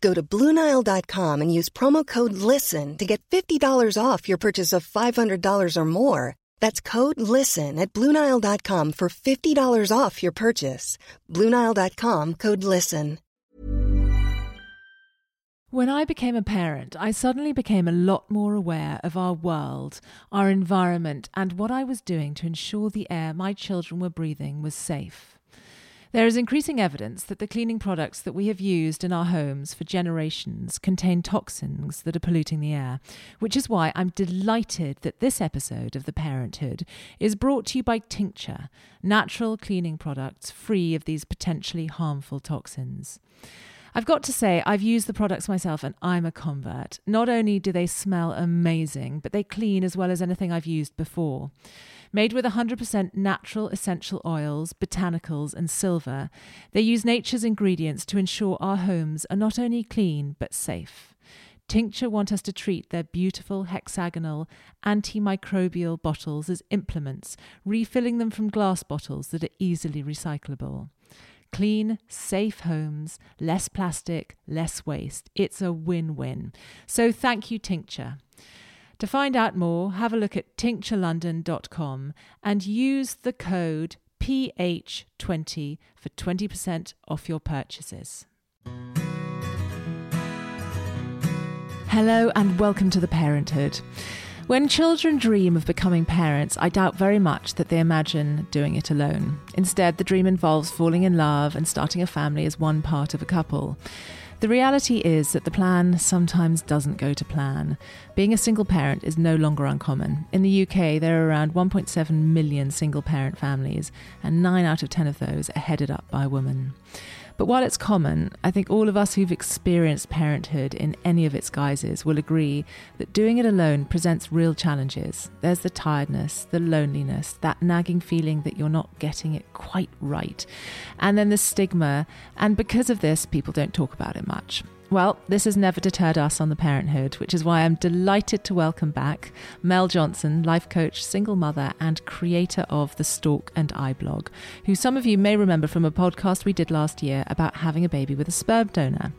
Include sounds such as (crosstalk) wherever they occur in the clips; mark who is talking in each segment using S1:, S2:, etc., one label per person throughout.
S1: Go to Bluenile.com and use promo code LISTEN to get $50 off your purchase of $500 or more. That's code LISTEN at Bluenile.com for $50 off your purchase. Bluenile.com code LISTEN.
S2: When I became a parent, I suddenly became a lot more aware of our world, our environment, and what I was doing to ensure the air my children were breathing was safe. There is increasing evidence that the cleaning products that we have used in our homes for generations contain toxins that are polluting the air, which is why I'm delighted that this episode of The Parenthood is brought to you by Tincture, natural cleaning products free of these potentially harmful toxins. I've got to say, I've used the products myself and I'm a convert. Not only do they smell amazing, but they clean as well as anything I've used before. Made with 100% natural essential oils, botanicals, and silver, they use nature's ingredients to ensure our homes are not only clean but safe. Tincture want us to treat their beautiful hexagonal antimicrobial bottles as implements, refilling them from glass bottles that are easily recyclable. Clean, safe homes, less plastic, less waste. It's a win win. So thank you, Tincture. To find out more, have a look at tincturelondon.com and use the code PH20 for 20% off your purchases. Hello and welcome to the Parenthood. When children dream of becoming parents, I doubt very much that they imagine doing it alone. Instead, the dream involves falling in love and starting a family as one part of a couple. The reality is that the plan sometimes doesn't go to plan. Being a single parent is no longer uncommon. In the UK, there are around 1.7 million single parent families, and 9 out of 10 of those are headed up by women. But while it's common, I think all of us who've experienced parenthood in any of its guises will agree that doing it alone presents real challenges. There's the tiredness, the loneliness, that nagging feeling that you're not getting it quite right, and then the stigma. And because of this, people don't talk about it much. Well, this has never deterred us on the parenthood, which is why I'm delighted to welcome back Mel Johnson, life coach, single mother, and creator of the Stork and I blog, who some of you may remember from a podcast we did last year about having a baby with a sperm donor.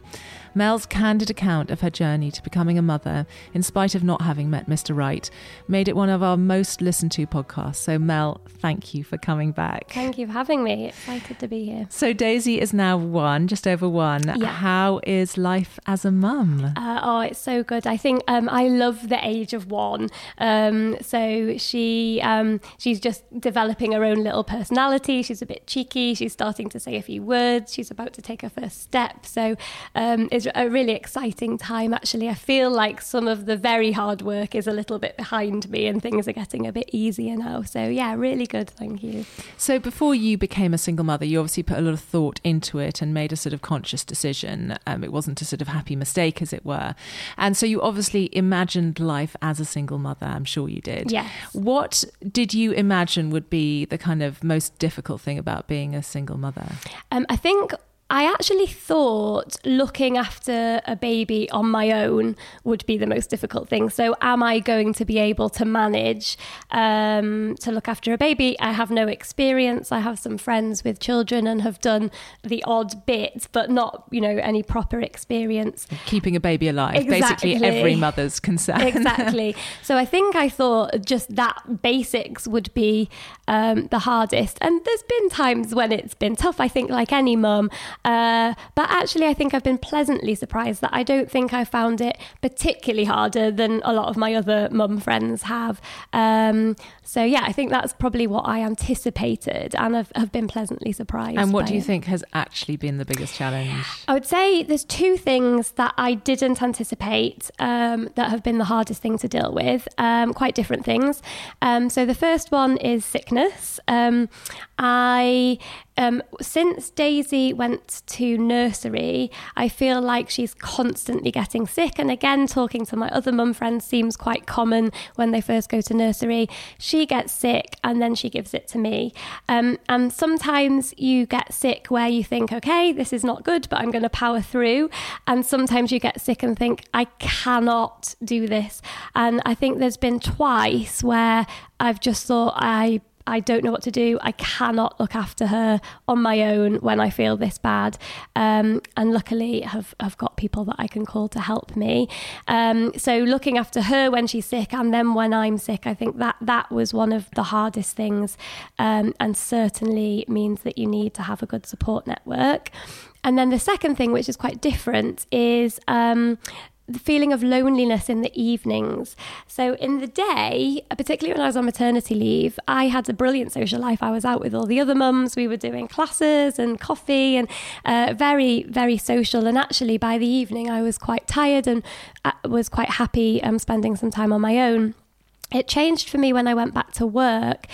S2: Mel's candid account of her journey to becoming a mother, in spite of not having met Mr. Right, made it one of our most listened to podcasts. So, Mel, thank you for coming back.
S3: Thank you for having me. Excited to be here.
S2: So, Daisy is now one, just over one.
S3: Yeah.
S2: How is life as a mum?
S3: Uh, oh, it's so good. I think um, I love the age of one. Um, so she um, she's just developing her own little personality. She's a bit cheeky. She's starting to say a few words. She's about to take her first step. So um, it's a really exciting time, actually. I feel like some of the very hard work is a little bit behind me and things are getting a bit easier now. So, yeah, really good. Thank you.
S2: So, before you became a single mother, you obviously put a lot of thought into it and made a sort of conscious decision. Um, it wasn't a sort of happy mistake, as it were. And so, you obviously imagined life as a single mother. I'm sure you did.
S3: Yes.
S2: What did you imagine would be the kind of most difficult thing about being a single mother?
S3: Um, I think I actually thought looking after a baby on my own would be the most difficult thing. So, am I going to be able to manage um, to look after a baby? I have no experience. I have some friends with children and have done the odd bit, but not, you know, any proper experience.
S2: Keeping a baby alive,
S3: Exactly.
S2: basically every mother's concern.
S3: exactly. (laughs) So I think I thought just that basics would be um, the hardest. And there's been times when it's been tough. I think, like any mum, Uh, but actually, I think I've been pleasantly surprised that I don't think I found it particularly harder than a lot of my other mum friends have. Um, so, yeah, I think that's probably what I anticipated and have, have been pleasantly surprised.
S2: And what do you
S3: it.
S2: think has actually been the biggest challenge?
S3: I would say there's two things that I didn't anticipate um, that have been the hardest thing to deal with, um, quite different things. Um, so the first one is sickness. Um, I um, since Daisy went to nursery, I feel like she's constantly getting sick. And again, talking to my other mum friends seems quite common when they first go to nursery. She gets sick and then she gives it to me. Um, and sometimes you get sick where you think, okay, this is not good, but I'm going to power through. And sometimes you get sick and think, I cannot do this. And I think there's been twice where I've just thought I I don't know what to do. I cannot look after her on my own when I feel this bad. Um, and luckily, have have got people that I can call to help me. Um, so looking after her when she's sick, and then when I'm sick, I think that that was one of the hardest things, um, and certainly means that you need to have a good support network. And then the second thing, which is quite different, is um, the feeling of loneliness in the evenings. So in the day, particularly when I was on maternity leave, I had a brilliant social life. I was out with all the other mums. We were doing classes and coffee and uh, very, very social. And actually, by the evening, I was quite tired and uh, was quite happy um, spending some time on my own. It changed for me when I went back to work,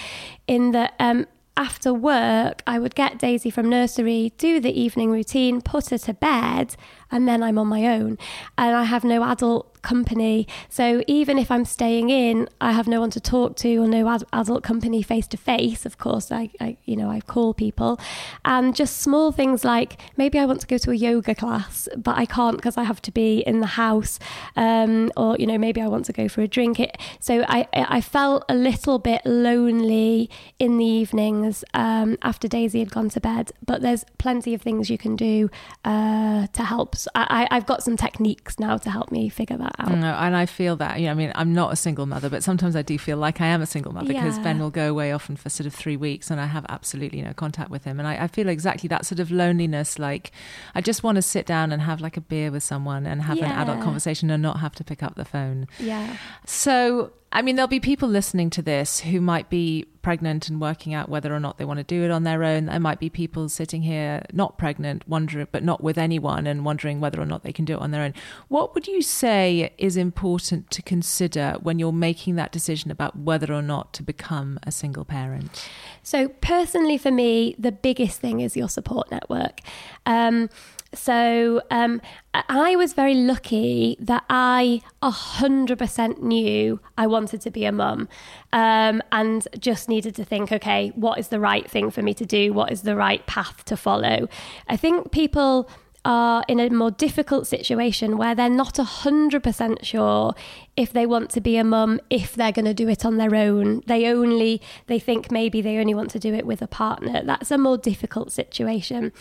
S3: in that um, after work, I would get Daisy from nursery, do the evening routine, put her to bed, and then I'm on my own. And I have no adult company. So even if I'm staying in, I have no one to talk to or no ad- adult company face to face. Of course, I, I, you know, I call people, and just small things like maybe I want to go to a yoga class, but I can't because I have to be in the house, um, or you know, maybe I want to go for a drink. It so I I felt a little bit lonely in the evenings um, after Daisy had gone to bed. But there's plenty of things you can do uh, to help. I, I've got some techniques now to help me figure that out.
S2: No, and I feel that. You know, I mean, I'm not a single mother, but sometimes I do feel like I am a single mother because
S3: Yeah.
S2: Ben will go away often for sort of three weeks, and I have absolutely no contact with him, and I, I feel exactly that sort of loneliness. Like, I just want to sit down and have like a beer with someone and have an adult conversation and not have to pick up the phone.
S3: Yeah.
S2: So, I mean, there'll be people listening to this who might be pregnant and working out whether or not they want to do it on their own. There might be people sitting here not pregnant, wondering, but not with anyone, and wondering whether or not they can do it on their own. What would you say is important to consider when you're making that decision about whether or not to become a single parent?
S3: So, personally, for me, the biggest thing is your support network. Um, so, um, I was very lucky that I 100% knew I wanted to be a mum um, and just needed to think, okay, what is the right thing for me to do? What is the right path to follow? I think people are in a more difficult situation where they're not 100% sure if they want to be a mum if they're going to do it on their own they only they think maybe they only want to do it with a partner that's a more difficult situation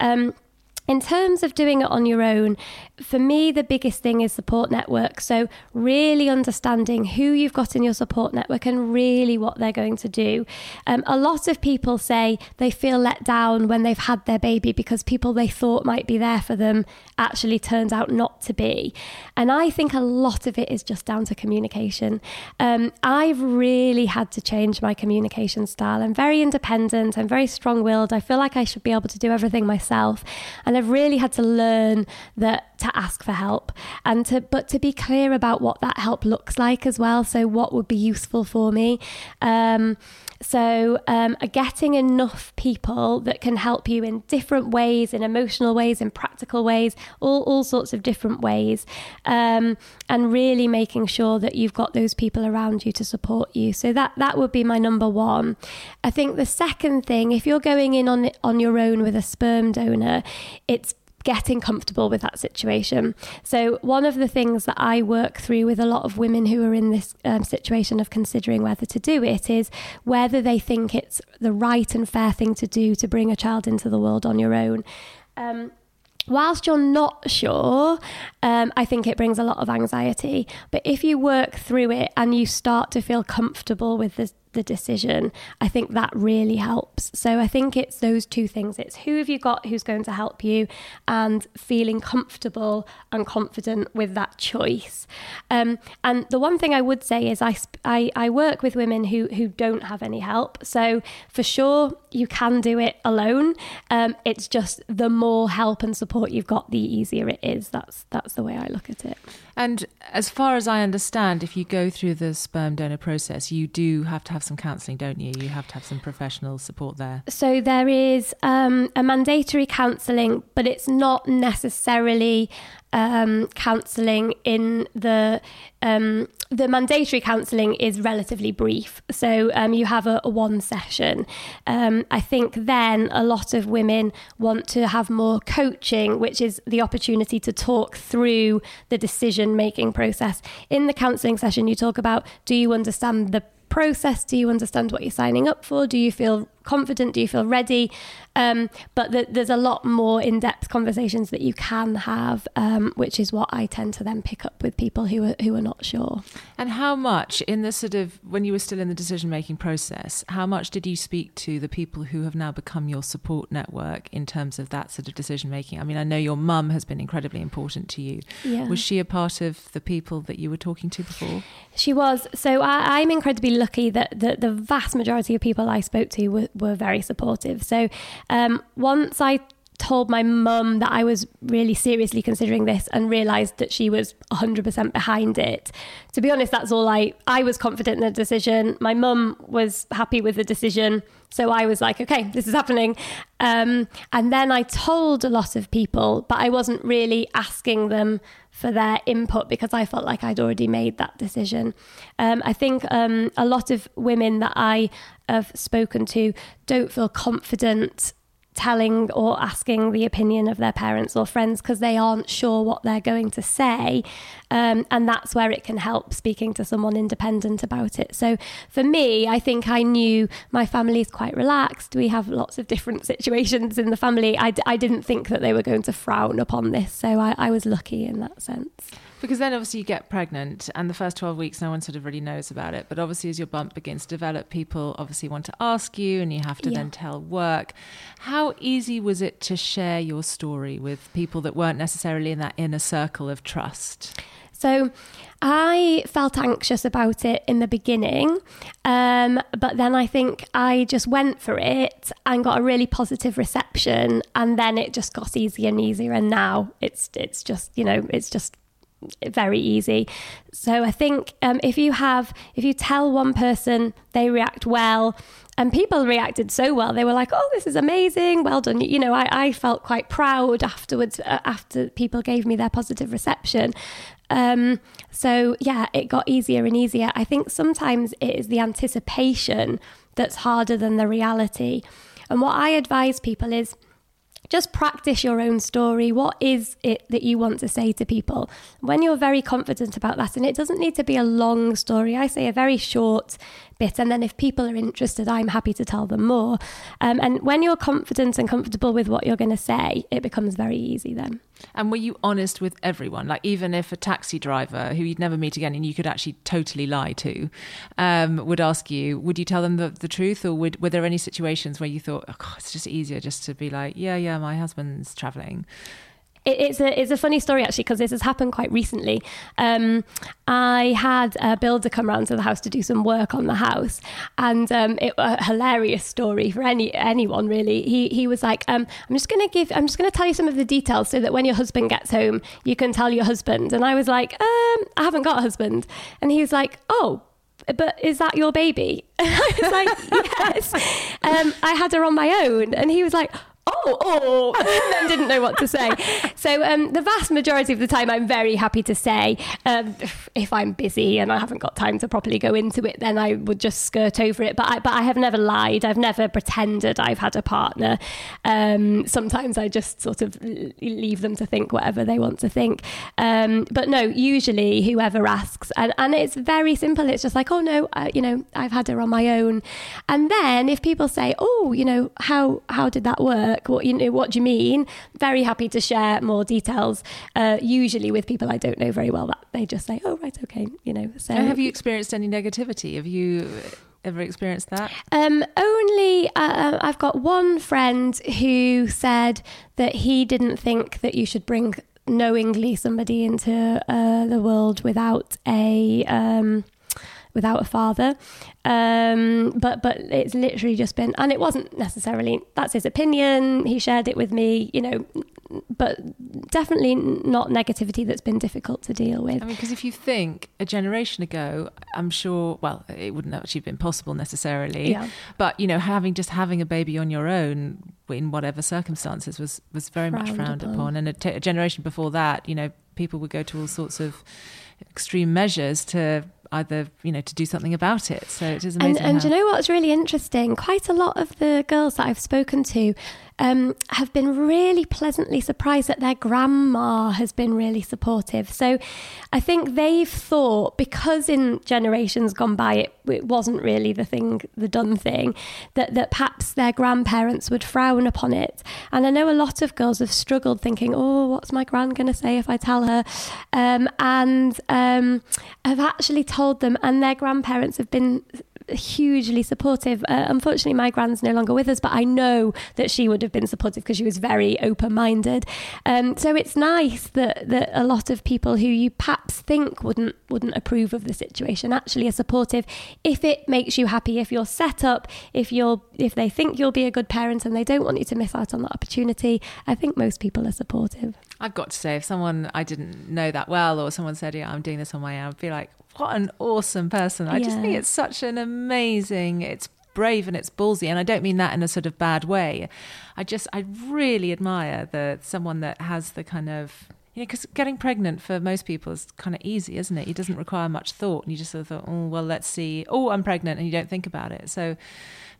S3: um, in terms of doing it on your own, for me, the biggest thing is support network. So, really understanding who you've got in your support network and really what they're going to do. Um, a lot of people say they feel let down when they've had their baby because people they thought might be there for them actually turns out not to be. And I think a lot of it is just down to communication. Um, I've really had to change my communication style. I'm very independent, I'm very strong willed. I feel like I should be able to do everything myself. And I've really had to learn that to ask for help and to but to be clear about what that help looks like as well. So what would be useful for me. Um, so, um, getting enough people that can help you in different ways, in emotional ways, in practical ways, all, all sorts of different ways, um, and really making sure that you've got those people around you to support you. So that that would be my number one. I think the second thing, if you're going in on on your own with a sperm donor, it's getting comfortable with that situation. So, one of the things that I work through with a lot of women who are in this um, situation of considering whether to do it is whether they think it's the right and fair thing to do to bring a child into the world on your own. Um, Whilst you're not sure, um, I think it brings a lot of anxiety. But if you work through it and you start to feel comfortable with the the decision, I think that really helps. So I think it's those two things. It's who have you got who's going to help you and feeling comfortable and confident with that choice. Um, and the one thing I would say is I, I, I work with women who, who don't have any help. So for sure, you can do it alone. Um, it's just the more help and support you've got, the easier it is. That's, that's the way I look at it.
S2: And as far as I understand, if you go through the sperm donor process, you do have to have some counselling, don't you? You have to have some professional support there.
S3: So there is um, a mandatory counselling, but it's not necessarily um, counselling in the um, the mandatory counselling is relatively brief. So um, you have a, a one session. Um, I think then a lot of women want to have more coaching, which is the opportunity to talk through the decision making process. In the counselling session, you talk about do you understand the process? Do you understand what you're signing up for? Do you feel confident? Do you feel ready? Um, but the, there's a lot more in depth conversations that you can have, um, which is what I tend to then pick up with people who are, who are not sure.
S2: And how much, in the sort of, when you were still in the decision making process, how much did you speak to the people who have now become your support network in terms of that sort of decision making? I mean, I know your mum has been incredibly important to you.
S3: Yeah.
S2: Was she a part of the people that you were talking to before?
S3: She was. So I, I'm incredibly lucky that the, the vast majority of people I spoke to were, were very supportive. So um, once I told my mum that I was really seriously considering this and realized that she was 100% behind it. To be honest, that's all I I was confident in the decision. My mum was happy with the decision. So I was like, okay, this is happening. Um, and then I told a lot of people, but I wasn't really asking them for their input because I felt like I'd already made that decision. Um, I think um, a lot of women that I have spoken to don't feel confident telling or asking the opinion of their parents or friends because they aren't sure what they're going to say. Um, and that's where it can help speaking to someone independent about it. So for me, I think I knew my family is quite relaxed. We have lots of different (laughs) situations in the family. I, I didn't think that they were going to frown upon this. So I, I was lucky in that sense.
S2: Because then obviously you get pregnant, and the first 12 weeks, no one sort of really knows about it. But obviously, as your bump begins to develop, people obviously want to ask you, and you have to
S3: Yeah.
S2: then tell work. How easy was it to share your story with people that weren't necessarily in that inner circle of trust?
S3: So I felt anxious about it in the beginning, um, but then I think I just went for it and got a really positive reception, and then it just got easier and easier. And now it's it's just you know it's just very easy. So I think um, if you have if you tell one person they react well. And people reacted so well. They were like, "Oh, this is amazing! Well done!" You know, I, I felt quite proud afterwards. Uh, after people gave me their positive reception, um, so yeah, it got easier and easier. I think sometimes it is the anticipation that's harder than the reality. And what I advise people is just practice your own story. What is it that you want to say to people? When you're very confident about that, and it doesn't need to be a long story, I say a very short bit. And then if people are interested, I'm happy to tell them more. Um, and when you're confident and comfortable with what you're going to say, it becomes very easy then.
S2: And were you honest with everyone? Like, even if a taxi driver who you'd never meet again and you could actually totally lie to um, would ask you, would you tell them the, the truth? Or would, were there any situations where you thought, oh, God, it's just easier just to be like, yeah, yeah, my husband's traveling?
S3: It, it's a it's a funny story actually because this has happened quite recently. Um, I had a builder come round to the house to do some work on the house, and um, it a hilarious story for any anyone really. He he was like, um, I'm just gonna give I'm just gonna tell you some of the details so that when your husband gets home, you can tell your husband. And I was like, um, I haven't got a husband, and he was like, oh but is that your baby? (laughs) I was like, (laughs) yes. Um, I had her on my own. And he was like, oh, oh, and (laughs) then didn't know what to say. So um, the vast majority of the time, I'm very happy to say. Um, if I'm busy and I haven't got time to properly go into it, then I would just skirt over it. But I, but I have never lied. I've never pretended I've had a partner. Um, sometimes I just sort of leave them to think whatever they want to think. Um, but no, usually whoever asks, and, and it's very simple. It's just like, oh no, you know, I've had her on my own. And then if people say, oh, you know, how how did that work? What you know, what do you mean? Very happy to share more details. Uh, usually with people I don't know very well, that they just say, oh right, okay, you know. So
S2: And have you experienced any negativity? Have you ever experienced that?
S3: Um, only uh, uh, I've got one friend who said that he didn't think that you should bring knowingly somebody into uh, the world without a um, without a father. Um, but but it's literally just been, and it wasn't necessarily that's his opinion. He shared it with me, you know, but definitely not negativity that's been difficult to deal with.
S2: I mean, because if you think a generation ago, I'm sure, well, it wouldn't actually have been possible necessarily.
S3: Yeah.
S2: But you know, having just having a baby on your own in whatever circumstances was was very much
S3: Frowned
S2: frowned
S3: upon.
S2: upon. And a, t- a generation before that, you know, people would go to all sorts of extreme measures to either you know to do something about it. So it is
S3: And,
S2: amazing.
S3: and do you know what's really interesting? Quite a lot of the girls that I've spoken to um, have been really pleasantly surprised that their grandma has been really supportive. So I think they've thought, because in generations gone by it, it wasn't really the thing, the done thing, that, that perhaps their grandparents would frown upon it. And I know a lot of girls have struggled thinking, oh, what's my grand going to say if I tell her? Um, and um, have actually told them, and their grandparents have been hugely supportive. Uh, unfortunately, my grand's no longer with us, but I know that she would have been supportive because she was very open-minded. Um, so it's nice that that a lot of people who you perhaps think wouldn't wouldn't approve of the situation actually are supportive if it makes you happy. If you're set up, if you're if they think you'll be a good parent and they don't want you to miss out on that opportunity, I think most people are supportive.
S2: I've got to say, if someone I didn't know that well, or someone said, "Yeah, I'm doing this on my own," I'd be like, "What an awesome person!" I just think it's such an amazing. It's brave and it's ballsy, and I don't mean that in a sort of bad way. I just, I really admire the someone that has the kind of. You know, because getting pregnant for most people is kind of easy, isn't it? It doesn't require much thought, and you just sort of thought, "Oh, well, let's see." Oh, I'm pregnant, and you don't think about it. So,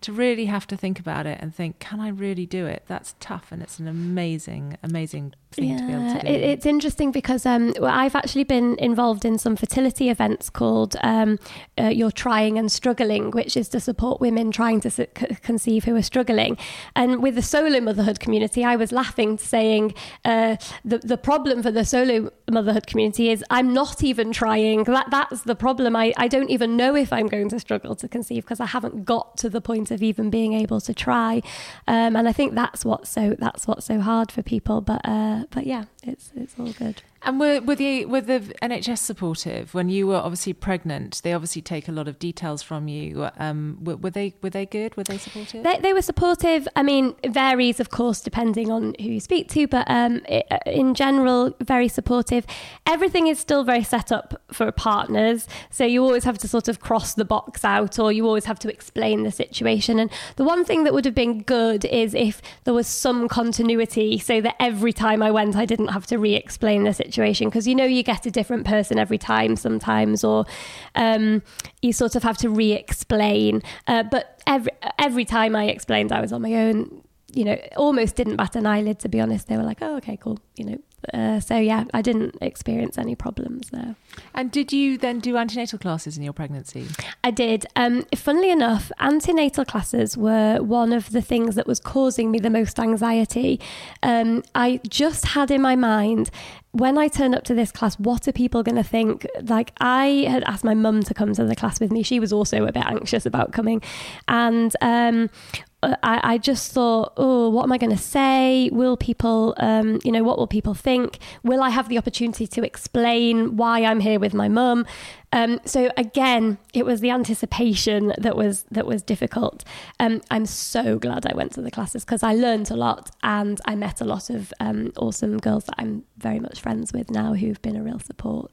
S2: to really have to think about it and think, "Can I really do it?" That's tough, and it's an amazing, amazing thing to be able to do.
S3: It, it's interesting because um, well, I've actually been involved in some fertility events called um, uh, You're Trying and Struggling, which is to support women trying to c- conceive who are struggling. And with the solo motherhood community, I was laughing, saying uh, the, the problem for the solo motherhood community is I'm not even trying. That, that's the problem. I, I don't even know if I'm going to struggle to conceive because I haven't got to the point of even being able to try. Um, and I think that's what's so that's what's so hard for people. But uh, but yeah, it's it's all good.
S2: And were, were the were the NHS supportive when you were obviously pregnant? They obviously take a lot of details from you. Um, were, were they were they good? Were they supportive?
S3: They, they were supportive. I mean, it varies, of course, depending on who you speak to, but um, i in general, very supportive. Everything is still very set up for partners. So you always have to sort of cross the box out or you always have to explain the situation. And the one thing that would have been good is if there was some continuity so that every time I went, I didn't have to re explain the situation. Because you know, you get a different person every time sometimes, or um, you sort of have to re explain. Uh, but every, every time I explained I was on my own, you know, almost didn't bat an eyelid, to be honest. They were like, oh, okay, cool, you know. Uh, so yeah, I didn't experience any problems there.
S2: And did you then do antenatal classes in your pregnancy?
S3: I did. Um, funnily enough, antenatal classes were one of the things that was causing me the most anxiety. Um, I just had in my mind when I turn up to this class, what are people going to think? Like, I had asked my mum to come to the class with me. She was also a bit anxious about coming. And um, I, I just thought, oh, what am I going to say? Will people, um, you know, what will people think? Will I have the opportunity to explain why I'm here with my mum? Um, so again, it was the anticipation that was that was difficult. Um, I'm so glad I went to the classes because I learned a lot and I met a lot of um, awesome girls that I'm very much friends with now who've been a real support.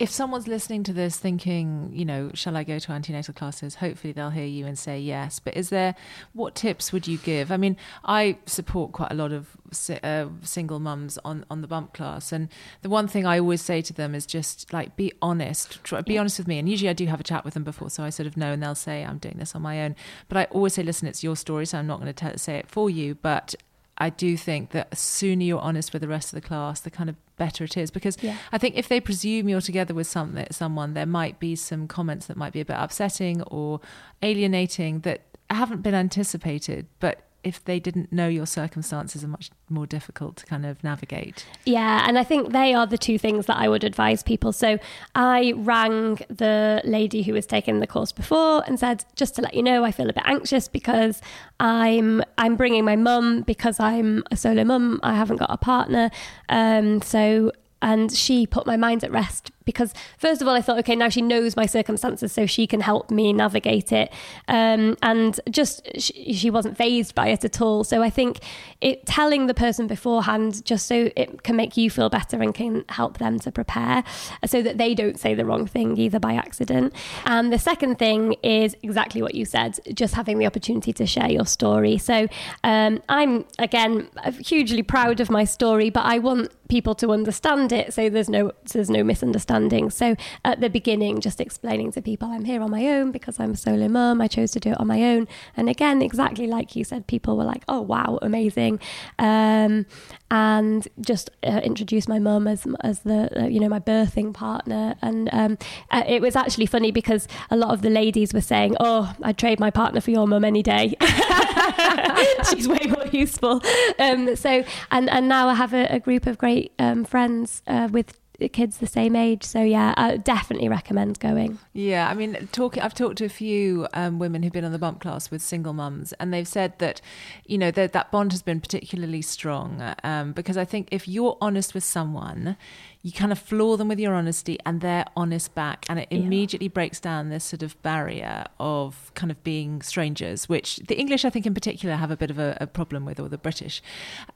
S2: If someone's listening to this thinking, you know, shall I go to antenatal classes? Hopefully they'll hear you and say yes. But is there, what tips would you give? I mean, I support quite a lot of uh, single mums on, on the bump class. And the one thing I always say to them is just like, be honest, Try, be honest with me. And usually I do have a chat with them before, so I sort of know, and they'll say, I'm doing this on my own. But I always say, listen, it's your story, so I'm not going to say it for you. But I do think that sooner you're honest with the rest of the class, the kind of better it is. Because yeah. I think if they presume you're together with some, someone, there might be some comments that might be a bit upsetting or alienating that haven't been anticipated. But if they didn't know your circumstances are much more difficult to kind of navigate.
S3: Yeah, and I think they are the two things that I would advise people. So I rang the lady who was taking the course before and said, just to let you know, I feel a bit anxious because I'm I'm bringing my mum because I'm a solo mum. I haven't got a partner, um, so and she put my mind at rest because first of all i thought okay now she knows my circumstances so she can help me navigate it. Um, and just she, she, wasn't fazed by it at all. So i think it telling the person beforehand just so it can make you feel better and can help them to prepare so that they don't say the wrong thing either by accident. And the second thing is exactly what you said just having the opportunity to share your story. So um, i'm again hugely proud of my story but i want people to understand it so there's no there's no misunderstanding so at the beginning just explaining to people i'm here on my own because i'm a solo mum i chose to do it on my own. And again exactly like you said people were like oh wow amazing. Um, and just uh, introduce my mum as as the uh, you know my birthing partner. And um, uh, it was actually funny because a lot of the ladies were saying oh I'd trade my partner for your mum any day. (laughs) She's way more useful. Um, so and and now I have a, a group of great um, friends uh, with kids the same age. So yeah, I definitely recommend going.
S2: Yeah, I mean, talking. I've talked to a few um, women who've been on the bump class with single mums, and they've said that, you know, that that bond has been particularly strong um, because I think if you're honest with someone, you kind of floor them with your honesty and they're honest back and it yeah. immediately breaks down this sort of barrier of kind of being strangers which the english i think in particular have a bit of a, a problem with or the british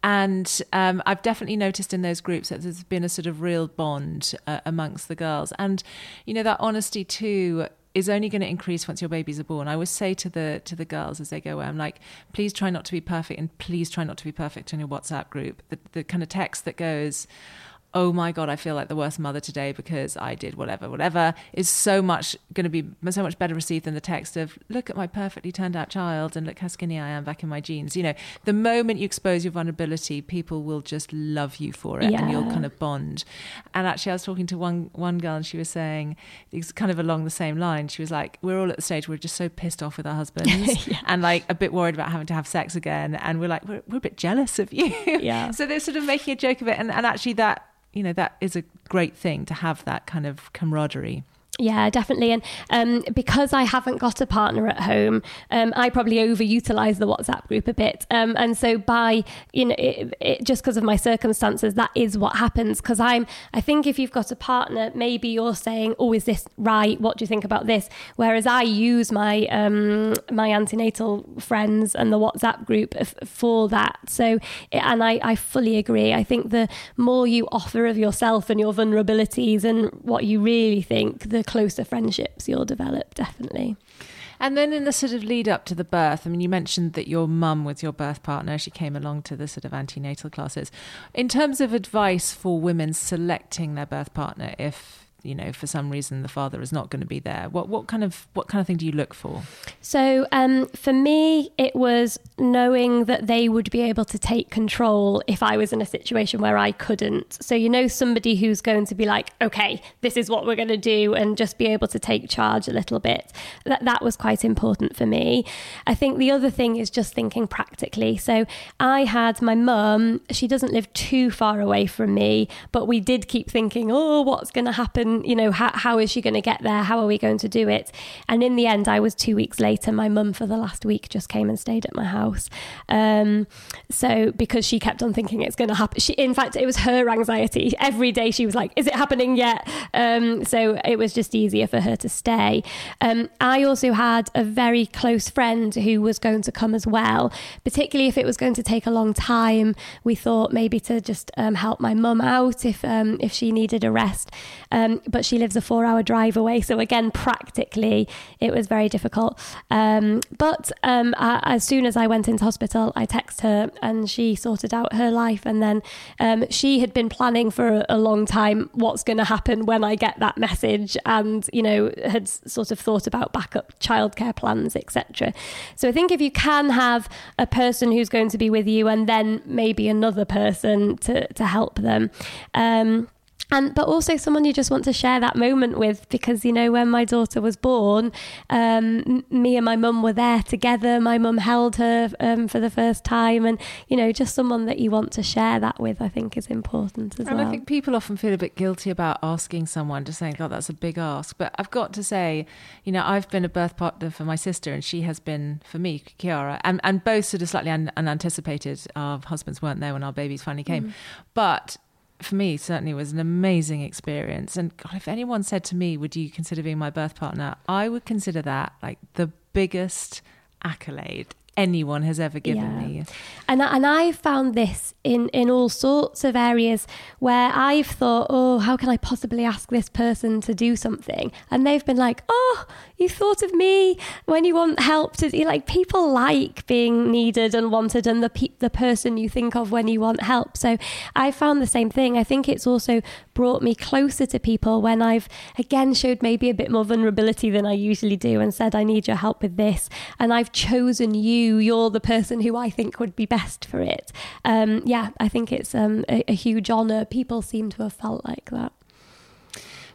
S2: and um, i've definitely noticed in those groups that there's been a sort of real bond uh, amongst the girls and you know that honesty too is only going to increase once your babies are born. I always say to the to the girls as they go away, I'm like, please try not to be perfect, and please try not to be perfect in your WhatsApp group. The, the kind of text that goes, oh my god i feel like the worst mother today because i did whatever whatever. Is so much going to be so much better received than the text of look at my perfectly turned out child and look how skinny i am back in my jeans. You know the moment you expose your vulnerability people will just love you for it yeah. and you'll kind of bond. And actually i was talking to one one girl and she was saying it's kind of along the same line. She was like we're all at the stage where we're just so pissed off with our husbands yeah. (laughs) (laughs) and like a bit worried about having to have sex again and we're like we're, we're a bit jealous of you.
S3: Yeah. (laughs)
S2: So they're sort of making a joke of it and, and actually that you know that is a great thing to have that kind of camaraderie
S3: yeah, definitely. And um, because I haven't got a partner at home, um, I probably overutilize the WhatsApp group a bit. Um, and so by, you know, it, it, just because of my circumstances, that is what happens. Because I'm, I think if you've got a partner, maybe you're saying, oh, is this right? What do you think about this? Whereas I use my, um, my antenatal friends and the WhatsApp group f- for that. So, and I, I fully agree. I think the more you offer of yourself and your vulnerabilities and what you really think, the closer friendships you'll develop, definitely.
S2: And then in the sort of lead up to the birth, I mean, you mentioned that your mum was your birth partner. She came along to the sort of antenatal classes. In terms of advice for women selecting their birth partner, if you know for some reason the father is not going to be there. What what kind of what kind of thing do you look for?
S3: So um, for me it was knowing that they would be able to take control if i was in a situation where i couldn't. So you know somebody who's going to be like okay this is what we're going to do and just be able to take charge a little bit. That that was quite important for me. I think the other thing is just thinking practically. So i had my mum she doesn't live too far away from me but we did keep thinking oh what's going to happen you know, how, how is she going to get there? How are we going to do it? And in the end, I was two weeks later. My mum, for the last week, just came and stayed at my house. Um, so because she kept on thinking it's going to happen. She, in fact, it was her anxiety. Every day she was like, is it happening yet? Um, so it was just easier for her to stay. Um, I also had a very close friend who was going to come as well, particularly if it was going to take a long time. We thought maybe to just um, help my mum out if um, if she needed a rest. Um, but she lives a four hour drive away, so again, practically, it was very difficult. Um, but um, I, as soon as I went into hospital, I texted her and she sorted out her life. And then um, she had been planning for a, a long time what's going to happen when I get that message, and you know had sort of thought about backup childcare plans, etc. So I think if you can have a person who's going to be with you and then maybe another person to, to help them. Um, and but also someone you just want to share that moment with because you know when my daughter was born um, me and my mum were there together. My mum held her um, for the first time. And you know just someone that you want to share that with i think is important as well.
S2: and
S3: well.
S2: i think people often feel a bit guilty about asking someone just saying god that's a big ask. But i've got to say you know i've been a birth partner for my sister and she has been for me kiara. And, and both sort of slightly un- unanticipated. Our husbands weren't there when our babies finally came. Mm. but for me certainly was an amazing experience. And god if anyone said to me would you consider being my birth partner? I would consider that like the biggest accolade anyone has ever given yeah. me.
S3: And and I found this in in all sorts of areas where I've thought, oh, how can I possibly ask this person to do something? And they've been like, oh, you thought of me when you want help to like people like being needed and wanted and the pe- the person you think of when you want help. So I found the same thing. I think it's also brought me closer to people when I've again showed maybe a bit more vulnerability than I usually do and said I need your help with this and I've chosen you. You're the person who I think would be best for it. Um, yeah, I think it's um, a, a huge honor. People seem to have felt like that.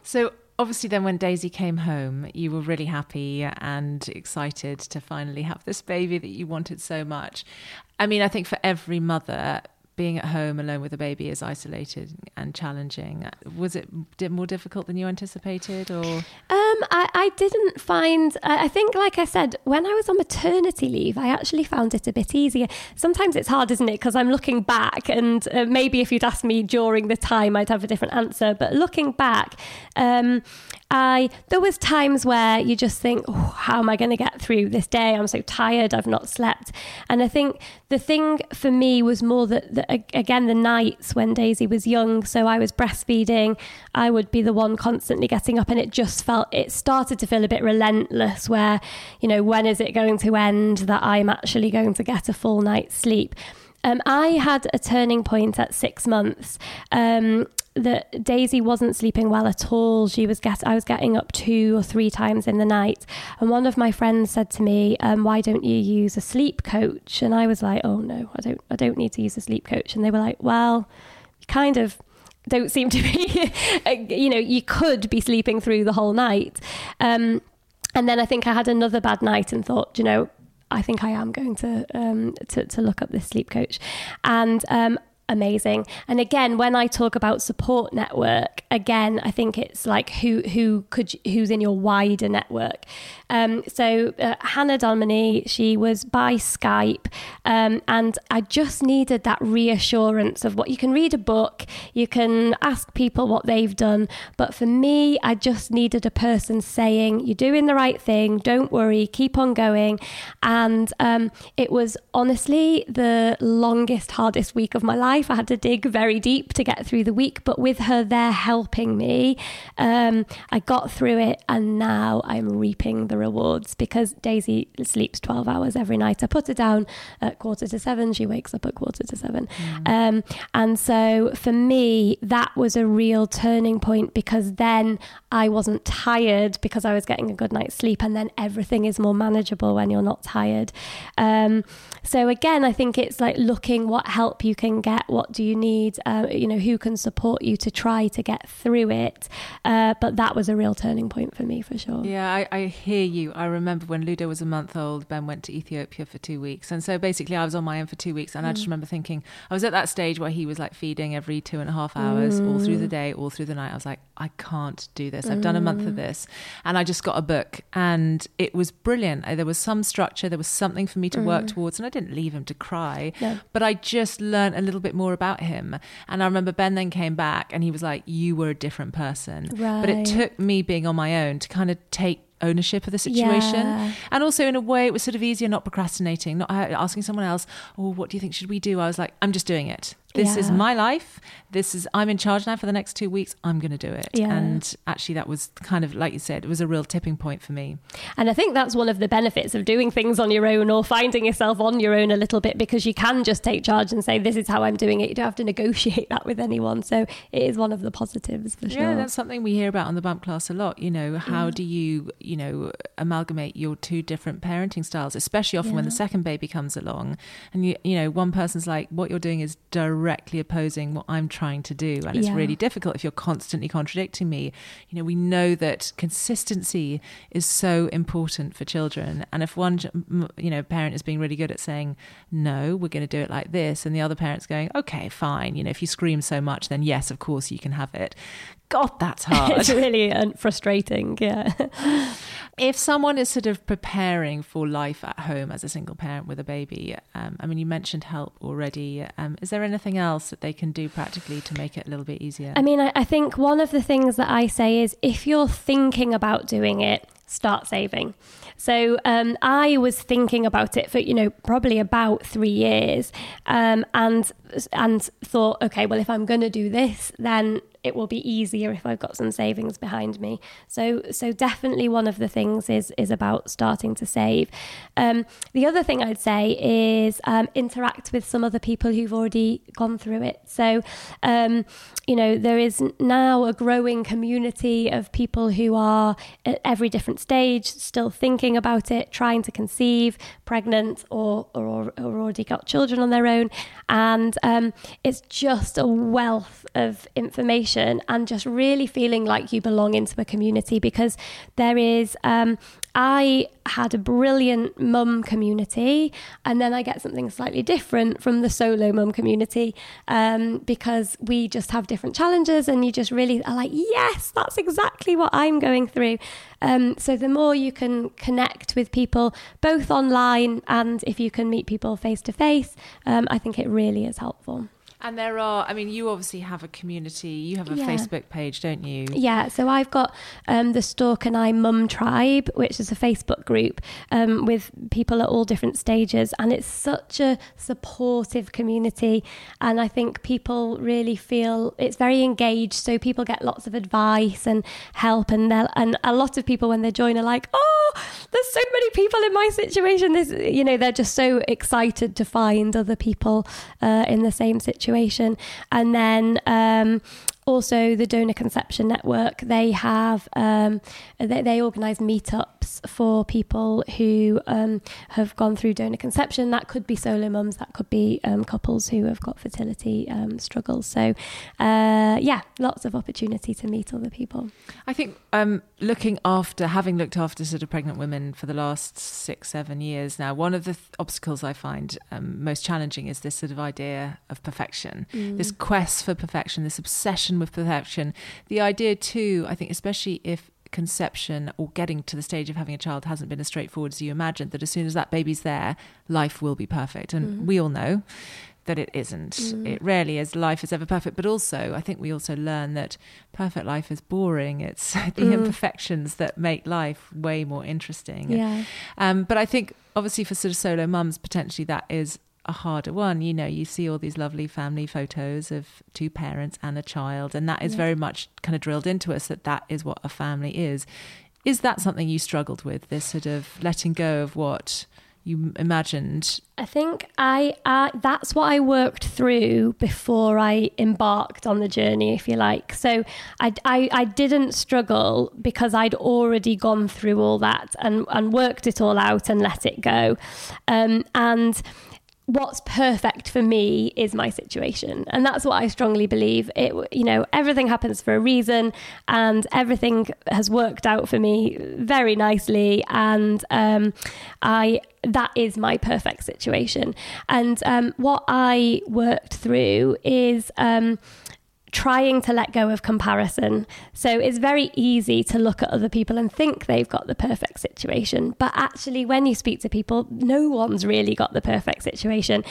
S2: So obviously then when daisy came home you were really happy and excited to finally have this baby that you wanted so much i mean i think for every mother being at home alone with a baby is isolated and challenging. Was it more difficult than you anticipated, or? Um,
S3: I, I didn't find. I think, like I said, when I was on maternity leave, I actually found it a bit easier. Sometimes it's hard, isn't it? Because I'm looking back, and uh, maybe if you'd asked me during the time, I'd have a different answer. But looking back, um, I there was times where you just think, oh, how am I going to get through this day? I'm so tired. I've not slept, and I think the thing for me was more that, that again the nights when Daisy was young. So I was breastfeeding. I would be the one constantly getting up, and it just felt it started to feel a bit relentless. Where you know when is it going to end that I'm actually going to get a full night's sleep. Um, I had a turning point at six months. Um, that Daisy wasn't sleeping well at all. She was get I was getting up two or three times in the night, and one of my friends said to me, um, "Why don't you use a sleep coach?" And I was like, "Oh no, I don't. I don't need to use a sleep coach." And they were like, "Well, you kind of." Don't seem to be, (laughs) you know, you could be sleeping through the whole night. Um, and then I think I had another bad night and thought, you know, I think I am going to um, to, to look up this sleep coach, and um, amazing. And again, when I talk about support network, again, I think it's like who who could who's in your wider network. Um, so uh, Hannah Domini, she was by Skype, um, and I just needed that reassurance of what you can read a book, you can ask people what they've done, but for me, I just needed a person saying, "You're doing the right thing. Don't worry. Keep on going." And um, it was honestly the longest, hardest week of my life. I had to dig very deep to get through the week, but with her there helping me, um, I got through it, and now I'm reaping the rewards because Daisy sleeps 12 hours every night. I put her down at quarter to seven, she wakes up at quarter to seven. Mm. Um, and so for me, that was a real turning point because then I wasn't tired because I was getting a good night's sleep, and then everything is more manageable when you're not tired. Um, so again, I think it's like looking what help you can get What do you need? Uh, you know, who can support you to try to get through it? Uh, but that was a real turning point for me for sure.
S2: Yeah, I, I hear you. I remember when Ludo was a month old, Ben went to Ethiopia for two weeks. And so basically, I was on my own for two weeks. And mm. I just mm. remember thinking, I was at that stage where he was like feeding every two and a half hours, mm. all through the mm. day, all through the night. I was like, I can't do this. I've done a month of mm. this. And I just got a book, and it was brilliant. There was some structure, there was something for me to work towards. And I didn't leave him to cry, no. but I just learned a little bit more about him. And I remember Ben then came back and he was like, You were a different person. Right. But it took me being on my own to kind of take ownership of the situation. Yeah. And also, in a way, it was sort of easier not procrastinating, not uh, asking someone else, oh, what do you think should we do? I was like, I'm just doing it this yeah. is my life. This is i'm in charge now for the next two weeks. I'm going to do it. Yeah. and actually that was kind of like you said it was a real tipping point for me.
S3: And i think that's one of the benefits of doing things on your own or finding yourself on your own a little bit because you can just take charge and say this is how i'm doing it. You don't have to negotiate (laughs) that with anyone. So it is one of the positives for sure.
S2: yeah that's something we hear about on the bump class a lot. You know how yeah. do you you know amalgamate your two different parenting styles especially often when the second baby comes along? And you you know one person's like what you're doing is direct directly opposing what I'm trying to do. And it's yeah. really difficult if you're constantly contradicting me. You know, we know that consistency is so important for children. And if one, you know, parent is being really good at saying, no, we're going to do it like this, and the other parent's going, okay, fine. You know, if you scream so much, then yes, of course you can have it. God, that's (laughs) hard.
S3: it's really uh, frustrating. Yeah. (laughs)
S2: if someone is sort of preparing for life at home as a single parent with a baby, um, I mean, you mentioned help already. Um, is there anything else that they can do practically to make it a little bit easier?
S3: I mean, I, I think one of the things that I say is if you're thinking about doing it, start saving. So um, I was thinking about it for you know probably about three years, um, and and thought, okay, well if I'm going to do this, then it will be easier if I've got some savings behind me. So so definitely one of the things is is about starting to save. Um, the other thing I'd say is um, interact with some other people who've already gone through it. So um, you know there is now a growing community of people who are at every different stage still thinking about it, trying to conceive, pregnant, or or, or already got children on their own, and um, it's just a wealth of information and just really feeling like you belong into a community because there is um, I had a brilliant mum community, and then I get something slightly different from the solo mum community um, because we just have different challenges, and you just really are like, yes, that's exactly what I'm going through. Um, so the more you can connect with people, both online and if you can meet people face to face, I think it really is helpful.
S2: And there are, I mean, you obviously have a community. You have a yeah. Facebook page, don't you?
S3: Yeah. So I've got um, the Stork and I Mum Tribe, which is a Facebook group um, with people at all different stages. And it's such a supportive community. And I think people really feel it's very engaged. So people get lots of advice and help. And, and a lot of people, when they join, are like, oh, there's so many people in my situation. This, you know, they're just so excited to find other people uh, in the same situation situation. And then um, also the Donor Conception Network, they have um, they, they organise meetups for people who um, have gone through donor conception. That could be solo mums, that could be um, couples who have got fertility um, struggles. So uh, yeah, lots of opportunity to meet other people.
S2: I think um, looking after, having looked after sort of pregnant women for the last six, seven years now, one of the th- obstacles I find um, most challenging is this sort of idea of perfection, mm. this quest for perfection, this obsession with perfection. The idea, too, I think, especially if conception or getting to the stage of having a child hasn't been as straightforward as you imagined, that as soon as that baby's there, life will be perfect. And mm. we all know that it isn't. Mm. It rarely is. Life is ever perfect. But also, I think we also learn that perfect life is boring. It's (laughs) the mm. imperfections that make life way more interesting.
S3: Yeah.
S2: Um, but I think, obviously, for sort of solo mums, potentially that is a harder one. You know, you see all these lovely family photos of two parents and a child, and that is yeah. very much kind of drilled into us that that is what a family is. Is that something you struggled with? This sort of letting go of what you imagined?
S3: I think I, I that's what I worked through before I embarked on the journey, if you like. So I, I, I didn't struggle because I'd already gone through all that and, and worked it all out and let it go. Um, and what's perfect for me is my situation. And that's what i strongly believe. It you know everything happens for a reason and everything has worked out for me very nicely. And um, i that is my perfect situation. And um, what i worked through is um, trying to let go of comparison. So it's very easy to look at other people and think they've got the perfect situation. But actually, when you speak to people, no one's really got the perfect situation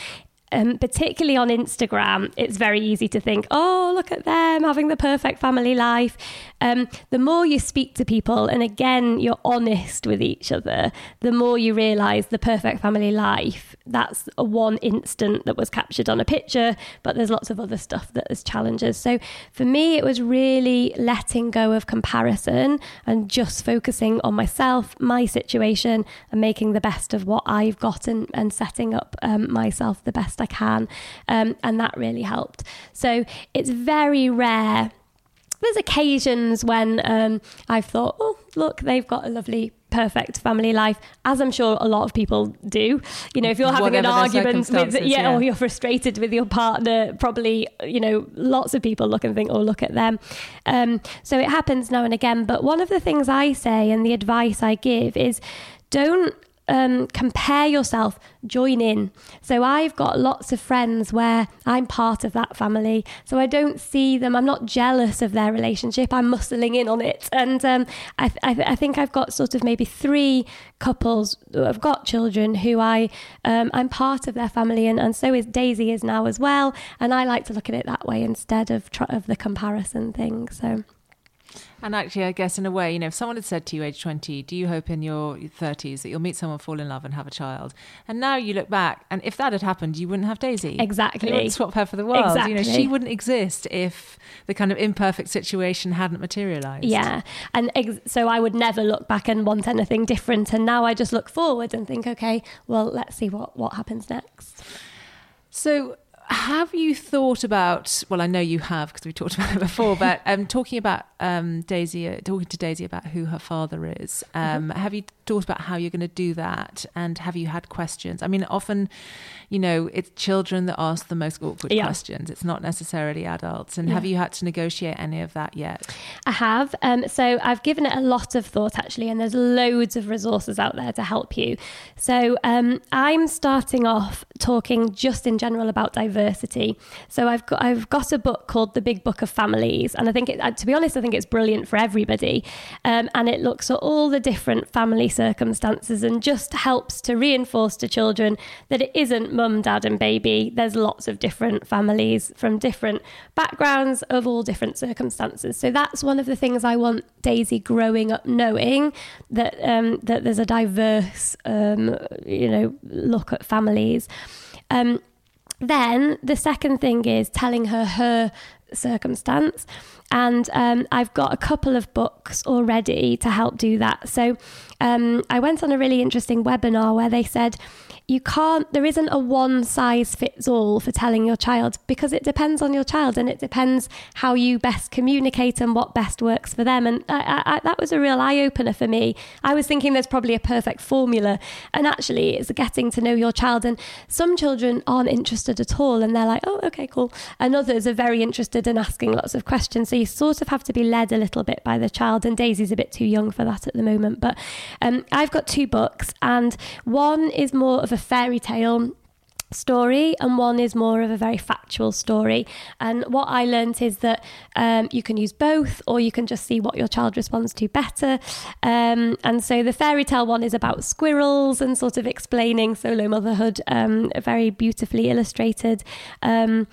S3: um, particularly on Instagram, it's very easy to think, oh, look at them having the perfect family life. Um, the more you speak to people, and again, you're honest with each other, the more you realize the perfect family life. That's a one instant that was captured on a picture, but there's lots of other stuff that is challenges. So for me, it was really letting go of comparison and just focusing on myself, my situation, and making the best of what I've got and, and setting up um, myself the best I can. Um, and that really helped. So it's very rare. There's occasions when um, I've thought, oh, look, they've got a lovely perfect family life, as I'm sure a lot of people do. You know, if you're having
S2: Whatever
S3: an argument with, yeah,
S2: yeah.
S3: or you're frustrated with your partner, probably, you know, lots of people look and think, oh, look at them. Um, so it happens now and again. But one of the things I say and the advice I give is don't um, compare yourself, join in. So I've got lots of friends where I'm part of that family. So I don't see them, I'm not jealous of their relationship, I'm muscling in on it. And um, I, I, I think I've got sort of maybe three couples who have got children who I, um, I'm part of their family, and, and so is Daisy is now as well. And I like to look at it that way instead of, tr- of the comparison thing. So.
S2: And actually, I guess in a way, you know, if someone had said to you, age 20, do you hope in your 30s that you'll meet someone, fall in love, and have a child? And now you look back, and if that had happened, you wouldn't have Daisy.
S3: Exactly.
S2: You wouldn't swap her for the world. Exactly. You know, she wouldn't exist if the kind of imperfect situation hadn't materialized.
S3: Yeah. And ex- so I would never look back and want anything different. And now I just look forward and think, okay, well, let's see what, what happens next.
S2: So, have you thought about? Well, I know you have because we talked about it before. But um, talking about um, Daisy, uh, talking to Daisy about who her father is. Um, Have you thought about how you're going to do that? And have you had questions? I mean, often, you know, it's children that ask the most awkward
S3: Yeah.
S2: questions. It's not necessarily adults. And have you had to negotiate any of that yet?
S3: I have. Um, so I've given it a lot of thought actually, and there's loads of resources out there to help you. So um, I'm starting off talking just in general about diversity. So I've got I've got a book called The Big Book of Families, and I think it, uh, to be honest, I think it's brilliant for everybody. Um, and it looks at all the different family circumstances and just helps to reinforce to children that it isn't mum, dad, and baby. There's lots of different families from different backgrounds of all different circumstances. So that's one of the things I want Daisy growing up knowing that um, that there's a diverse, um, you know, look at families. Um, then the second thing is telling her her circumstance. And um, I've got a couple of books already to help do that. So um, I went on a really interesting webinar where they said, you can't, there isn't a one size fits all for telling your child because it depends on your child and it depends how you best communicate and what best works for them. And I, I, that was a real eye opener for me. I was thinking there's probably a perfect formula. And actually, it's getting to know your child. And some children aren't interested at all and they're like, oh, okay, cool. And others are very interested in asking lots of questions. So you sort of have to be led a little bit by the child. And Daisy's a bit too young for that at the moment. But um, I've got two books, and one is more of a fairy tale story and one is more of a very factual story and what i learned is that um, you can use both or you can just see what your child responds to better um, and so the fairy tale one is about squirrels and sort of explaining solo motherhood um, very beautifully illustrated um,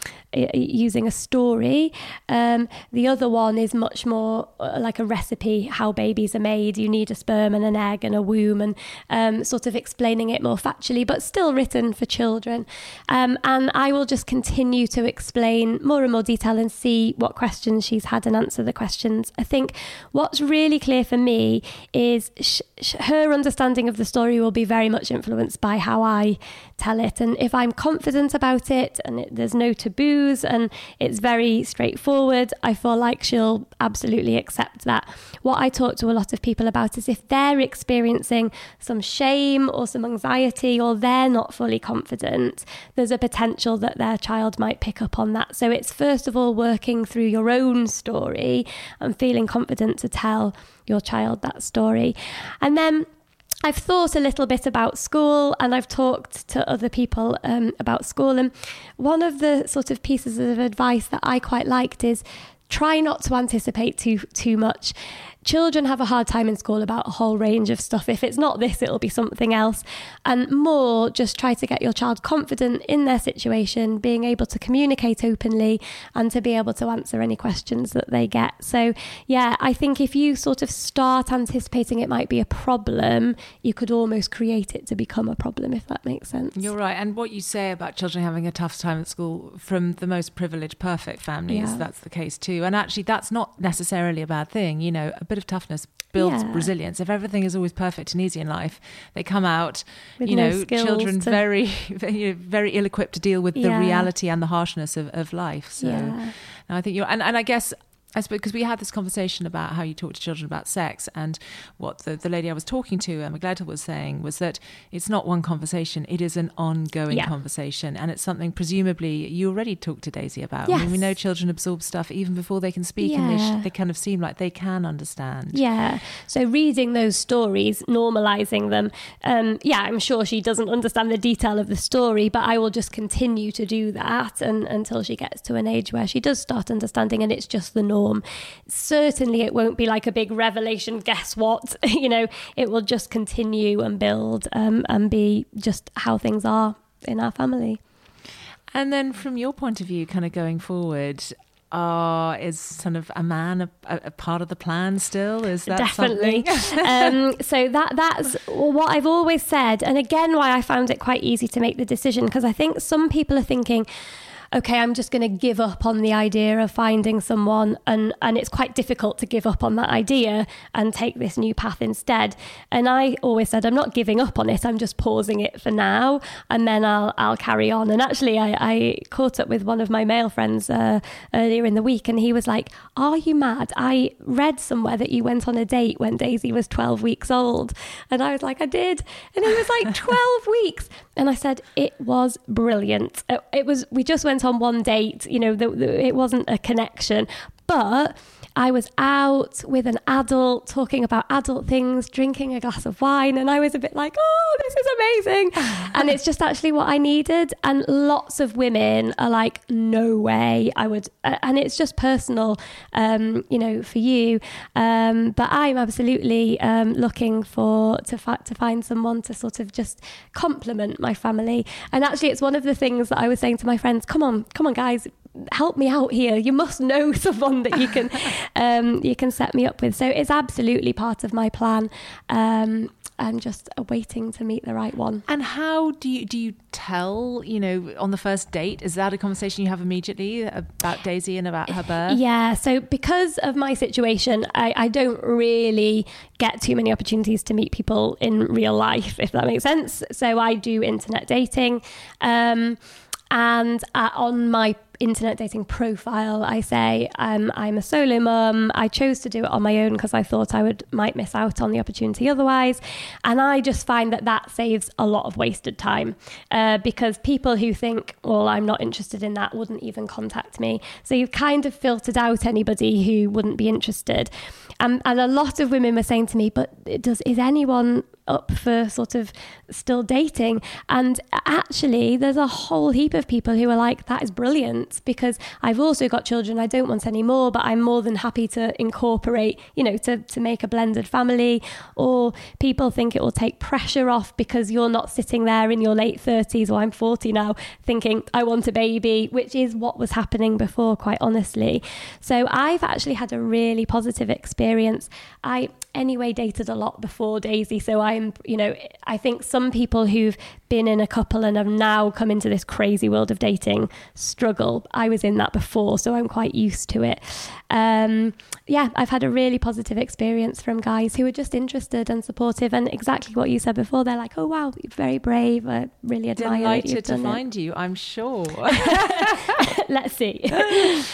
S3: using a story. Um, the other one is much more uh, like a recipe how babies are made. You need a sperm and an egg and a womb and um, sort of explaining it more factually but still written for children. Um, and I will just continue to explain more and more detail and see what questions she's had and answer the questions. I think what's really clear for me is sh- sh- her understanding of the story will be very much influenced by how I tell it. And if I'm confident about it and it, there's no taboos and it's very straightforward, I feel like she'll absolutely accept that. What I talk to a lot of people about is if they're experiencing some shame or some anxiety or they're not fully confident, there's a potential that their child might pick up on that. So it's first of all working through your own story and feeling confident to tell your child that story. And then I've thought a little bit about school and I've talked to other people um, about school. And one of the sort of pieces of advice that I quite liked is try not to anticipate too too much children have a hard time in school about a whole range of stuff. If it's not this, it'll be something else. And more, just try to get your child confident in their situation, being able to communicate openly and to be able to answer any questions that they get. So, yeah, I think if you sort of start anticipating it might be a problem, you could almost create it to become a problem, if that makes sense.
S2: You're right. And what you say about children having a tough time at school from the most privileged, perfect families,
S3: Yeah.
S2: that's the case too. And actually, that's not necessarily a bad thing. You know, a bit of toughness builds
S3: Yeah.
S2: resilience. If everything is always perfect and easy in life, they come out,
S3: With
S2: you know, children
S3: to- (laughs)
S2: very, very, very ill equipped to deal with the reality and the harshness of, of life. So,
S3: Yeah.
S2: I think you're, and, and I guess. I suppose because we had this conversation about how you talk to children about sex, and what the, the lady I was talking to, Emma Gledhill, was saying was that it's not one conversation; it is an ongoing
S3: Yeah.
S2: conversation, and it's something presumably you already talked to Daisy about. I mean, we know children absorb stuff even before they can speak, and they, sh- they kind of seem like they can understand.
S3: Yeah. So reading those stories, normalizing them. Um, yeah, I'm sure she doesn't understand the detail of the story, but I will just continue to do that and, until she gets to an age where she does start understanding and it's just the norm. Certainly, it won't be like a big revelation. Guess what? (laughs) you know, it will just continue and build um, and be just how things are in our family.
S2: And then, from your point of view, kind of going forward, uh, is sort of a man a, a, a part of the plan still? Is that
S3: definitely (laughs) um, so that that's what i've always said and again why i found it quite easy to make the decision because i think some people are thinking okay i'm just going to give up on the idea of finding someone and and it's quite difficult to give up on that idea and take this new path instead. And i always said i'm not giving up on it i'm just pausing it for now and then i'll i'll carry on. And actually i, I caught up with one of my male friends uh, earlier in the week and he was like are you mad? I read somewhere that you went on a date when daisy was 12 weeks old. And i was like i did. And he was like (laughs) 12 weeks and i said it was brilliant. It, it was we just went on one date you know the, the, it wasn't a connection. But I was out with an adult talking about adult things, drinking a glass of wine, and I was a bit like, oh, this is amazing. (laughs) and it's just actually what I needed. And lots of women are like, no way, I would. uh, And it's just personal, um, you know, for you. Um, but I'm absolutely um, looking for to, fi- to find someone to sort of just complement my family. And actually, it's one of the things that I was saying to my friends come on, come on, guys help me out here. You must know (laughs) someone that you can (laughs) um, you can set me up with. So it's absolutely part of my plan. Um, I'm just waiting to meet the right one.
S2: And how do you do you tell, you know, on the first date? Is that a conversation you have immediately about Daisy and about her birth?
S3: Yeah, so because of my situation, I, I don't really get too many opportunities to meet people in real life, if that makes sense. So I do internet dating. Um, and uh, on my internet dating profile, I say um, I'm a solo mum. I chose to do it on my own because I thought I would might miss out on the opportunity otherwise. And I just find that that saves a lot of wasted time uh, because people who think, well, I'm not interested in that wouldn't even contact me. So you've kind of filtered out anybody who wouldn't be interested. Um, and a lot of women were saying to me, but does is anyone up for sort of still dating. And actually, there's a whole heap of people who are like, that is brilliant because I've also got children. I don't want any more, but I'm more than happy to incorporate, you know, to, to make a blended family. Or people think it will take pressure off because you're not sitting there in your late 30s, or I'm 40 now, thinking, I want a baby, which is what was happening before, quite honestly. So I've actually had a really positive experience. I, anyway dated a lot before Daisy. So I'm, you know, I think some people who've been in a couple and have now come into this crazy world of dating struggle. I was in that before, so I'm quite used to it. um, yeah, I've had a really positive experience from guys who are just interested and supportive, and exactly what you said before. They're like, "Oh wow, you're very brave. I really admire
S2: Delighted
S3: you've
S2: to
S3: done
S2: find you, I'm sure. (laughs)
S3: Let's see. (laughs)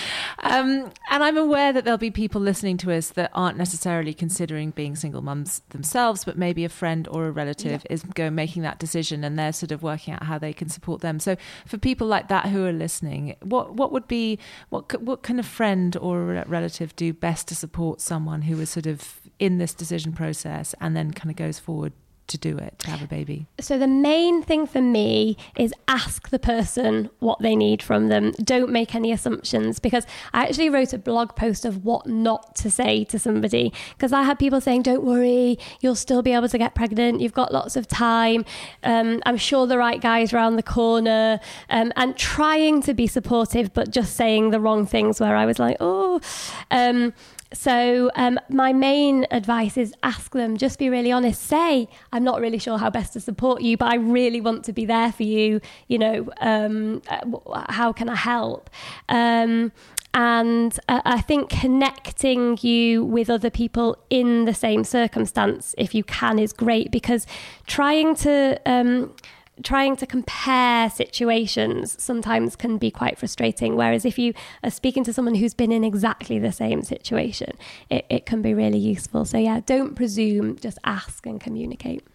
S2: um, and I'm aware that there'll be people listening to us that aren't necessarily considering being single mums themselves, but maybe a friend or a relative is going making that decision, and they're sort of working out how they can support them. So, for people like that who are listening, what what would be what what kind of friend or re- relative do best to support someone who is sort of in this decision process and then kind of goes forward to do it to have a baby?
S3: So the main thing for me is ask the person what they need from them. Don't make any assumptions because I actually wrote a blog post of what not to say to somebody because I had people saying, "Don't worry, you'll still be able to get pregnant. You've got lots of time. Um, I'm sure the right guy's around the corner." Um, and trying to be supportive, but just saying the wrong things where I was like, "Oh." Um, so um, my main advice is ask them. Just be really honest. Say, I'm not really sure how best to support you, but I really want to be there for you. You know, um, uh, how can I help? Um, and uh, I think connecting you with other people in the same circumstance, if you can, is great because trying to um, trying to compare situations sometimes can be quite frustrating. Whereas if you are speaking to someone who's been in exactly the same situation, it, it can be really useful. So, yeah, don't presume, just ask and communicate.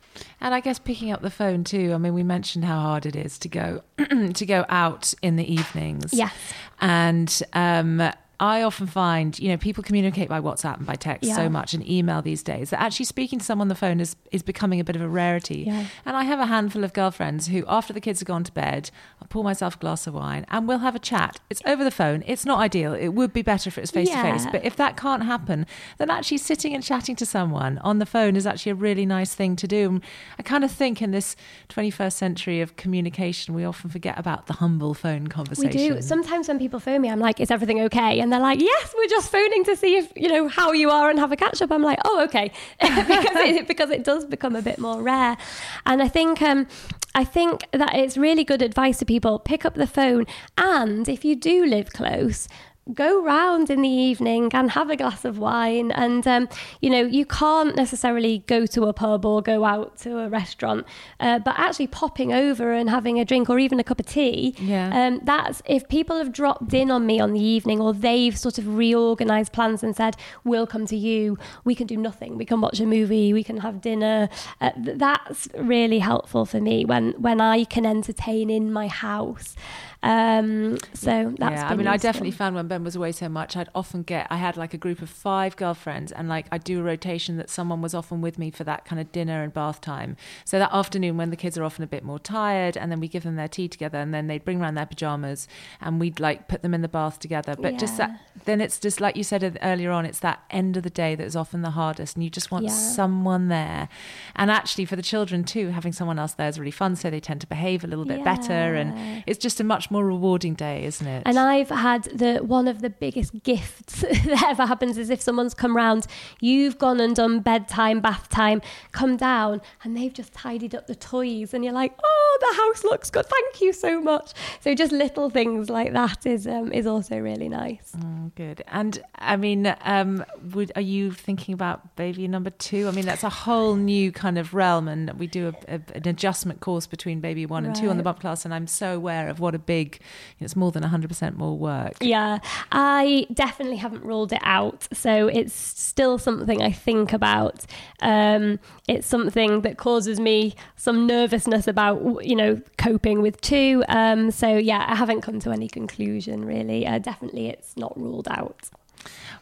S2: And I guess picking up the phone too. I mean, we mentioned how hard it is to go (clears throat) to go out in the evenings.
S3: Yes.
S2: And um, I often find, you know, people communicate by WhatsApp and by text
S3: Yeah.
S2: so much and email these days that actually speaking to someone on the phone is, is becoming a bit of a rarity.
S3: Yeah.
S2: And I have a handful of girlfriends who, after the kids have gone to bed, I'll pour myself a glass of wine and we'll have a chat. It's over the phone. It's not ideal. It would be better if it was face to face. But if that can't happen, then actually sitting and chatting to someone on the phone is actually a really nice thing to do. And I kind of think in this 21st century of communication, we often forget about the humble phone conversation.
S3: We do. Sometimes when people phone me, I'm like, is everything okay? And they're like, yes, we're just phoning to see if, you know, how you are and have a catch up. I'm like, oh, okay. (laughs) because, it, because it does become a bit more rare. And I think, um, I think that it's really good advice to people. Pick up the phone. And if you do live close, go round in the evening and have a glass of wine. And um, you know you can't necessarily go to a pub or go out to a restaurant uh, but actually popping over and having a drink or even a cup of tea
S2: Yeah.
S3: um, that's if people have dropped in on me on the evening or they've sort of reorganized plans and said we'll come to you. We can do nothing. We can watch a movie. We can have dinner. Uh, th- that's really helpful for me when when i can entertain in my house um, so that's
S2: yeah, I mean, I definitely found when Ben was away so much, I'd often get, I had like a group of five girlfriends, and like I'd do a rotation that someone was often with me for that kind of dinner and bath time. So that afternoon, when the kids are often a bit more tired, and then we give them their tea together, and then they'd bring around their pajamas, and we'd like put them in the bath together. But just that, then it's just like you said earlier on, it's that end of the day that is often the hardest, and you just want
S3: Yeah.
S2: someone there. And actually, for the children too, having someone else there is really fun, so they tend to behave a little bit better, and it's just a much more rewarding day, isn't it?
S3: And I've had the one of the biggest gifts (laughs) that ever happens is if someone's come round, you've gone and done bedtime, bath time, come down, and they've just tidied up the toys, and you're like, oh, the house looks good, thank you so much. So just little things like that is um, is also really nice.
S2: Oh, good. And I mean, um, would are you thinking about baby number two? I mean, that's a whole new kind of realm, and we do a, a, an adjustment course between baby one and two on the bump class, and I'm so aware of what a big, it's more than 100% more work.
S3: Yeah, I definitely haven't ruled it out. So it's still something I think about. Um, it's something that causes me some nervousness about, you know, coping with two. Um, so yeah, I haven't come to any conclusion really. Uh, definitely, it's not ruled out.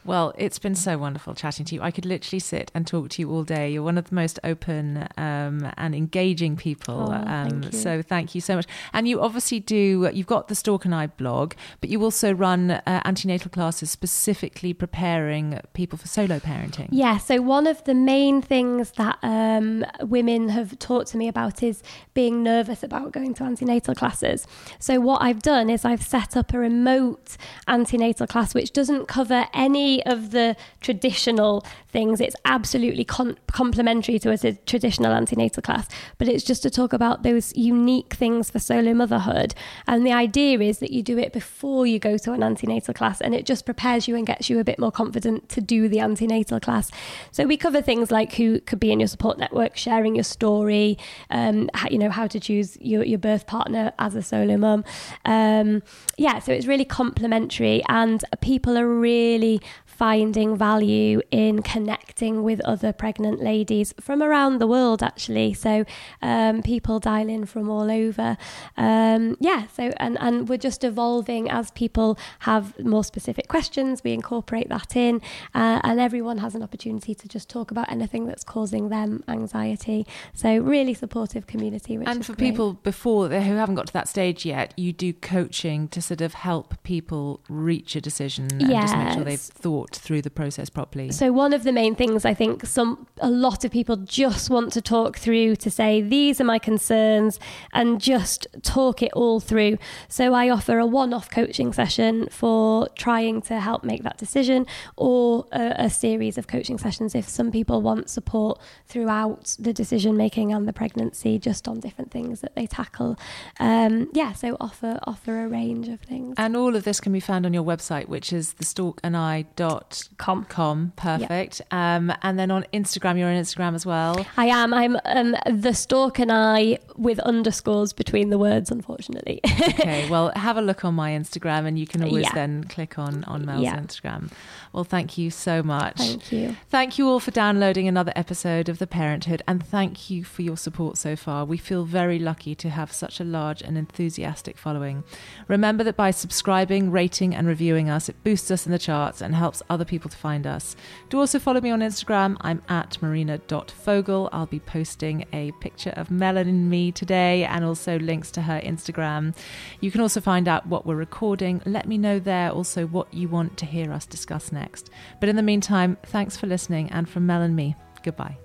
S2: Well, it's been so wonderful chatting to you. I could literally sit and talk to you all day. You're one of the most open um, and engaging people.
S3: Oh,
S2: um,
S3: thank you.
S2: So thank you so much. And you obviously do, you've got the Stork and I blog, but you also run uh, antenatal classes specifically preparing people for solo parenting.
S3: Yeah, so one of the main things that um, women have talked to me about is being nervous about going to antenatal classes. So, what I've done is I've set up a remote antenatal class which doesn't cover any of the traditional things. It's absolutely complementary to a traditional antenatal class, but it's just to talk about those unique things for solo motherhood. And the idea is that you do it before you go to an antenatal class, and it just prepares you and gets you a bit more confident to do the antenatal class. So we cover things like who could be in your support network, sharing your story, um, how, you know how to choose your, your birth partner as a solo mum. Um, yeah, so it's really complementary, and people are really finding value in connecting with other pregnant ladies from around the world, actually. So um, people dial in from all over. Um, yeah, so and, and we're just evolving as people have more specific questions. We incorporate that in, uh, and everyone has an opportunity to just talk about anything that's causing them anxiety. So really supportive community.
S2: and for
S3: great.
S2: people before who haven't got to that stage yet, you do coaching to sort of help people reach a decision and just make sure they've
S3: Yes.
S2: Thought through the process properly.
S3: So one of the main things I think some a lot of people just want to talk through to say these are my concerns and just talk it all through. So I offer a one-off coaching session for trying to help make that decision or a, a series of coaching sessions if some people want support throughout the decision making and the pregnancy just on different things that they tackle. Um, yeah, so offer offer a range of things.
S2: And all of this can be found on your website, which is thestorkandI.com. Com. Com, Perfect. Um, and then on Instagram, you're on Instagram as well.
S3: I am. I'm um, the Stork and I with underscores between the words, unfortunately. (laughs)
S2: Okay, well, have a look on my Instagram and you can always
S3: Yeah.
S2: then click on, on Mel's
S3: Yeah.
S2: Instagram. Well, thank you so much.
S3: Thank you.
S2: Thank you all for downloading another episode of The Parenthood and thank you for your support so far. We feel very lucky to have such a large and enthusiastic following. Remember that by subscribing, rating, and reviewing us, it boosts us in the charts and helps other people to find us. Do also follow me on Instagram. I'm at marina.fogle. I'll be posting a picture of Melon and me today and also links to her Instagram. You can also find out what we're recording. Let me know there also what you want to hear us discuss next. But in the meantime, thanks for listening. And from Mel and me, goodbye.